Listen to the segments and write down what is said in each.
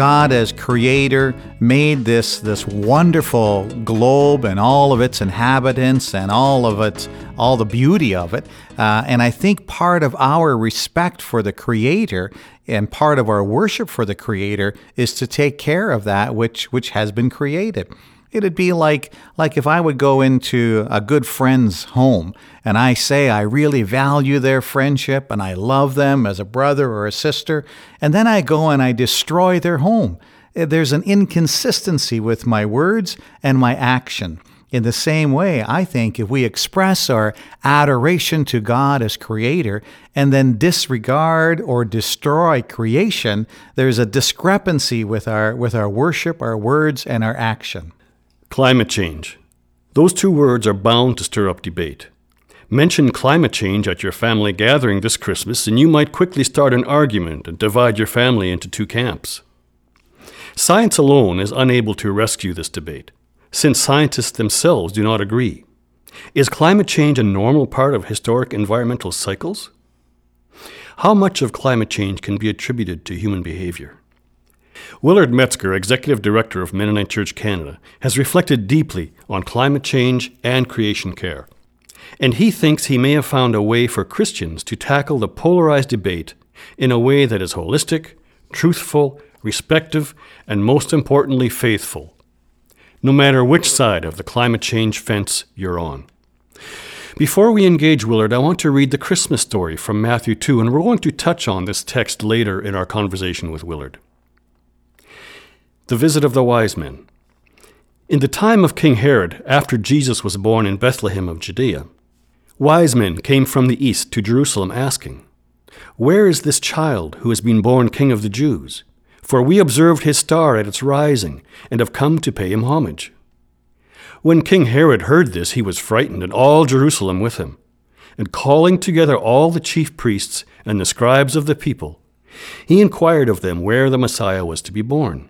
God as creator made this this wonderful globe and all of its inhabitants and all of its all the beauty of it. Uh, and I think part of our respect for the creator and part of our worship for the creator is to take care of that which which has been created. It'd be like like if I would go into a good friend's home and I say I really value their friendship and I love them as a brother or a sister, and then I go and I destroy their home. Eh, there's an inconsistency with my words and my action. In the same way, I think if we express our adoration to God as creator and then disregard or destroy creation, there's a discrepancy with our with our worship, our words and our action. Climate change. Those two words are bound to stir up debate. Mention climate change at your family gathering this Christmas, and you might quickly start an argument and divide your family into two camps. Science alone is unable to rescue this debate, since scientists themselves do not agree. Is climate change a normal part of historic environmental cycles? How much of climate change can be attributed to human behavior? Willard Metzger, Executive Director of Mennonite Church Canada, has reflected deeply on climate change and creation care. And he thinks he may have found a way for Christians to tackle the polarized debate in a way that is holistic, truthful, respectful, and most importantly, faithful, no matter which side of the climate change fence you're on. Before we engage Willard, I want to read the Christmas story from Matthew 2, and we're going to touch on this text later in our conversation with Willard. The visit of the wise men. In the time of King Herod, after Jesus was born in Bethlehem of Judea, wise men came from the east to Jerusalem asking, Where is this child who has been born King of the Jews? For we observed his star at its rising, and have come to pay him homage. When King Herod heard this, he was frightened, and all Jerusalem with him. And calling together all the chief priests and the scribes of the people, he inquired of them where the Messiah was to be born.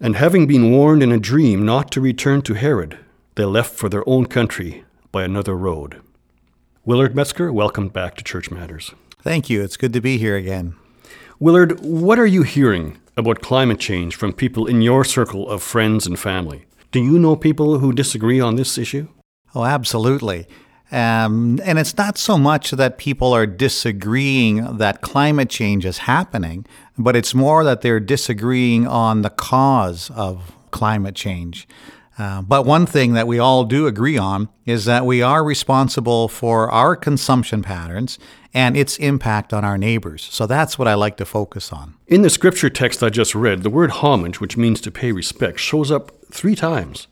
And having been warned in a dream not to return to Herod, they left for their own country by another road. Willard Metzger, welcome back to Church Matters. Thank you. It's good to be here again. Willard, what are you hearing about climate change from people in your circle of friends and family? Do you know people who disagree on this issue? Oh, absolutely. Um, and it's not so much that people are disagreeing that climate change is happening, but it's more that they're disagreeing on the cause of climate change. Uh, but one thing that we all do agree on is that we are responsible for our consumption patterns and its impact on our neighbors. So that's what I like to focus on. In the scripture text I just read, the word homage, which means to pay respect, shows up three times.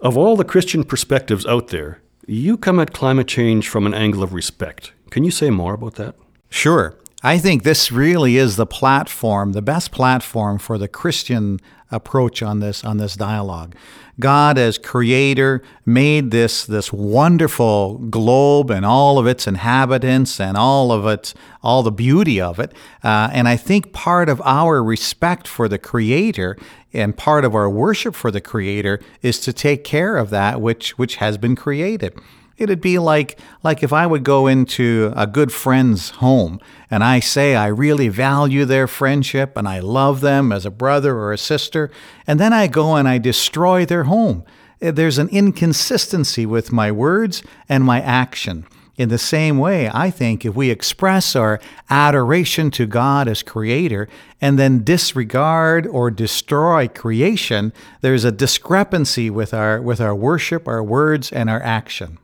Of all the Christian perspectives out there, you come at climate change from an angle of respect. Can you say more about that? Sure. I think this really is the platform, the best platform for the Christian approach on this on this dialogue. God as creator made this this wonderful globe and all of its inhabitants and all of its all the beauty of it. Uh, and I think part of our respect for the creator and part of our worship for the creator is to take care of that which which has been created. It'd be like like if I would go into a good friend's home and I say I really value their friendship and I love them as a brother or a sister, and then I go and I destroy their home. Eh, there's an inconsistency with my words and my action. In the same way, I think if we express our adoration to God as creator and then disregard or destroy creation, there's a discrepancy with our with our worship, our words and our action.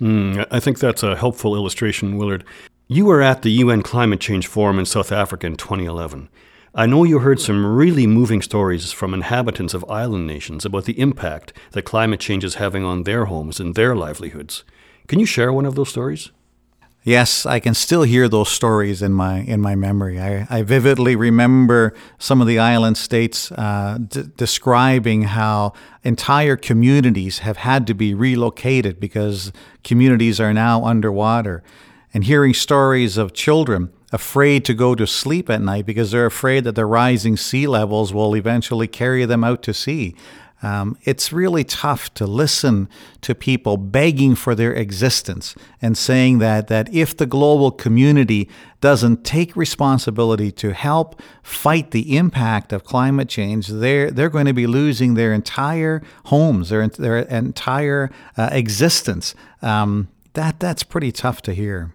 Mm, I think that's a helpful illustration, Willard. You were at the UN Climate Change Forum in South Africa in 2011. I know you heard some really moving stories from inhabitants of island nations about the impact that climate change is having on their homes and their livelihoods. Can you share one of those stories? Yes, I can still hear those stories in my in my memory. I, I vividly remember some of the island states uh, d- describing how entire communities have had to be relocated because communities are now underwater, and hearing stories of children afraid to go to sleep at night because they're afraid that the rising sea levels will eventually carry them out to sea. Um, it's really tough to listen to people begging for their existence and saying that that if the global community doesn't take responsibility to help fight the impact of climate change, they're they're going to be losing their entire homes, their their entire uh, existence. Um, that that's pretty tough to hear.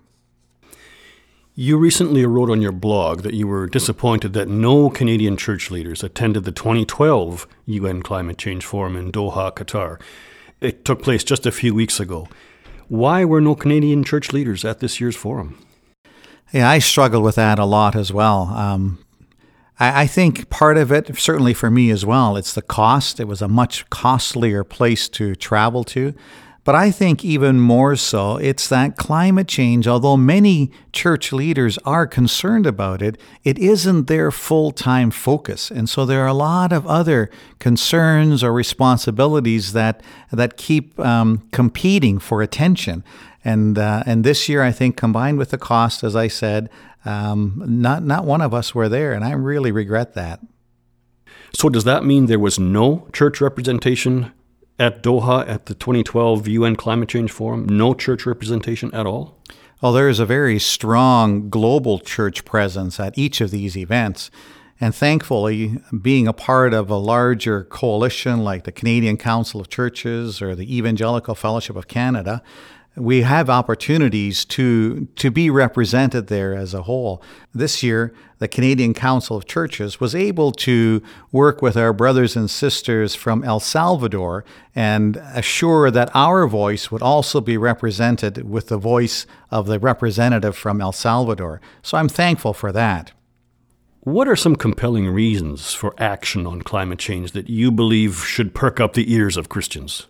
You recently wrote on your blog that you were disappointed that no Canadian church leaders attended the 2012 UN Climate Change Forum in Doha, Qatar. It took place just a few weeks ago. Why were no Canadian church leaders at this year's forum? Yeah, I struggled with that a lot as well. Um, I, I think part of it, certainly for me as well, it's the cost. It was a much costlier place to travel to. But I think even more so, it's that climate change, although many church leaders are concerned about it, it isn't their full time focus. And so there are a lot of other concerns or responsibilities that, that keep um, competing for attention. And, uh, and this year, I think, combined with the cost, as I said, um, not, not one of us were there. And I really regret that. So, does that mean there was no church representation at Doha at the 2012 UN Climate Change Forum? No church representation at all? Well, there is a very strong global church presence at each of these events. And thankfully, being a part of a larger coalition like the Canadian Council of Churches or the Evangelical Fellowship of Canada, we have opportunities to to be represented there as a whole. This year, the Canadian Council of Churches was able to work with our brothers and sisters from El Salvador and assure that our voice would also be represented with the voice of the representative from El Salvador. So I'm thankful for that. What are some compelling reasons for action on climate change that you believe should perk up the ears of Christians?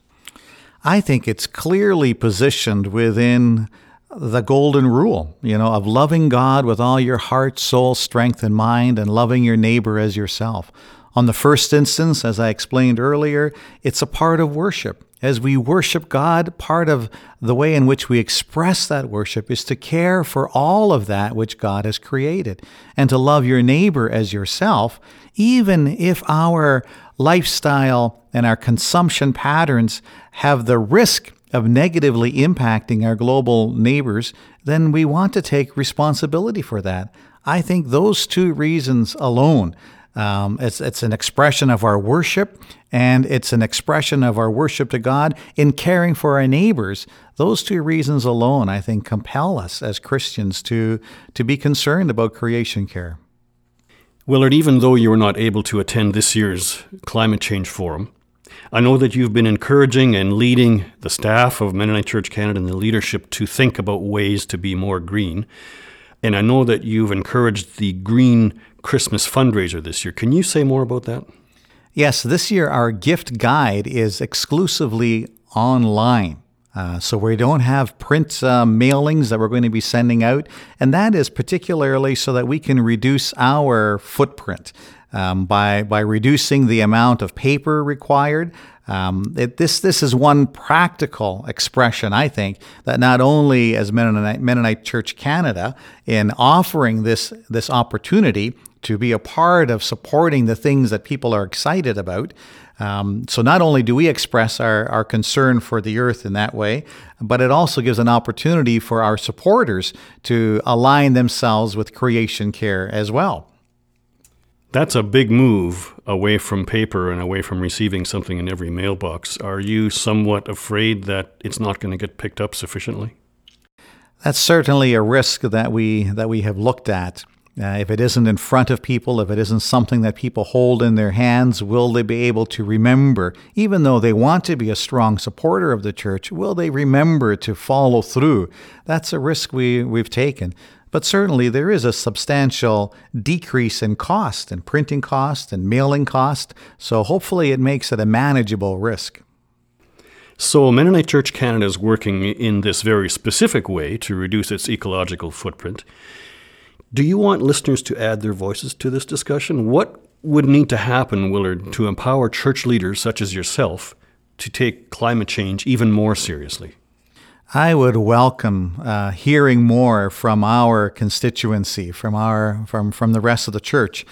I think it's clearly positioned within the golden rule, you know, of loving God with all your heart, soul, strength, and mind, and loving your neighbor as yourself. On the first instance, as I explained earlier, it's a part of worship. As we worship God, part of the way in which we express that worship is to care for all of that which God has created and to love your neighbor as yourself, even if our lifestyle and our consumption patterns have the risk of negatively impacting our global neighbors, then we want to take responsibility for that. I think those two reasons alone. Um, it's, it's an expression of our worship, and it's an expression of our worship to God in caring for our neighbors. Those two reasons alone, I think, compel us as Christians to, to be concerned about creation care. Willard, even though you were not able to attend this year's Climate Change Forum, I know that you've been encouraging and leading the staff of Mennonite Church Canada and the leadership to think about ways to be more green. And I know that you've encouraged the Green Christmas fundraiser this year. Can you say more about that? Yes, this year our gift guide is exclusively online. Uh, so we don't have print uh, mailings that we're going to be sending out, and that is particularly so that we can reduce our footprint um, by by reducing the amount of paper required. Um, it, this this is one practical expression, I think, that not only as Mennonite, Mennonite Church Canada in offering this this opportunity to be a part of supporting the things that people are excited about. Um, so not only do we express our, our concern for the earth in that way, but it also gives an opportunity for our supporters to align themselves with creation care as well. That's a big move away from paper and away from receiving something in every mailbox. Are you somewhat afraid that it's not going to get picked up sufficiently? That's certainly a risk that we that we have looked at. Uh, if it isn't in front of people, if it isn't something that people hold in their hands, will they be able to remember, even though they want to be a strong supporter of the church, will they remember to follow through? That's a risk we, we've taken. But certainly there is a substantial decrease in cost, in printing cost and mailing cost, so hopefully it makes it a manageable risk. So, Mennonite Church Canada is working in this very specific way to reduce its ecological footprint. Do you want listeners to add their voices to this discussion? What would need to happen, Willard, to empower church leaders such as yourself to take climate change even more seriously? I would welcome uh, hearing more from our constituency, from our from from the rest of the church.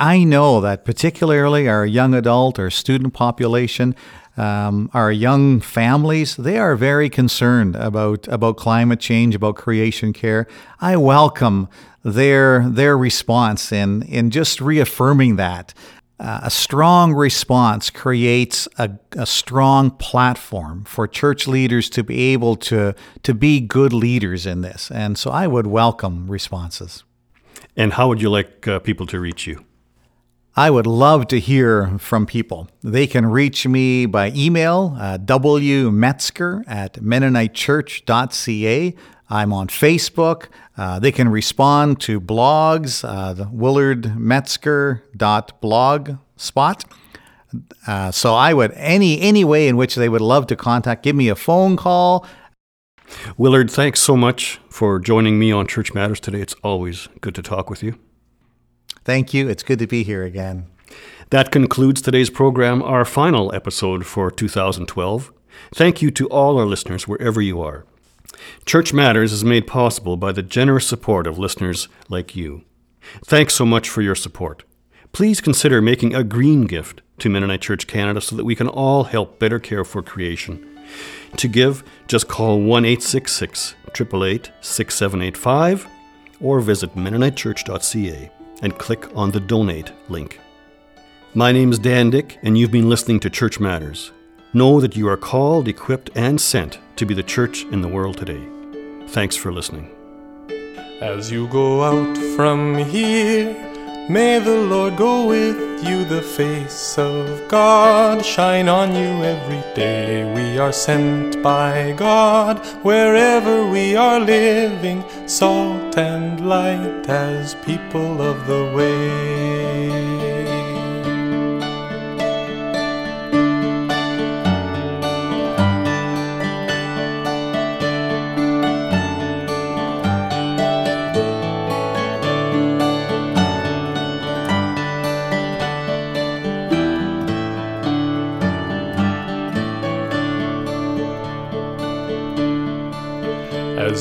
I know that particularly our young adult or student population, um, our young families, they are very concerned about about climate change, about creation care. I welcome their their response in in just reaffirming that. Uh, a strong response creates a, a strong platform for church leaders to be able to to be good leaders in this, and so I would welcome responses. And how would you like uh, people to reach you? I would love to hear from people. They can reach me by email, uh, wmetzger at mennonitechurch.ca. I'm on Facebook. Uh, they can respond to blogs, uh, the willardmetzger.blogspot. Uh, so I would any any way in which they would love to contact, give me a phone call. Willard, thanks so much for joining me on Church Matters today. It's always good to talk with you. Thank you. It's good to be here again. That concludes today's program, our final episode for 2012. Thank you to all our listeners wherever you are. Church Matters is made possible by the generous support of listeners like you. Thanks so much for your support. Please consider making a green gift to Mennonite Church Canada so that we can all help better care for creation. To give, just call 1 866 888 6785 or visit MennoniteChurch.ca and click on the Donate link. My name is Dan Dyck, and you've been listening to Church Matters. Know that you are called, equipped, and sent to be the church in the world today. Thanks for listening. As you go out from here, may the Lord go with you, the face of God shine on you every day. We are sent by God wherever we are living, salt and light as people of the way.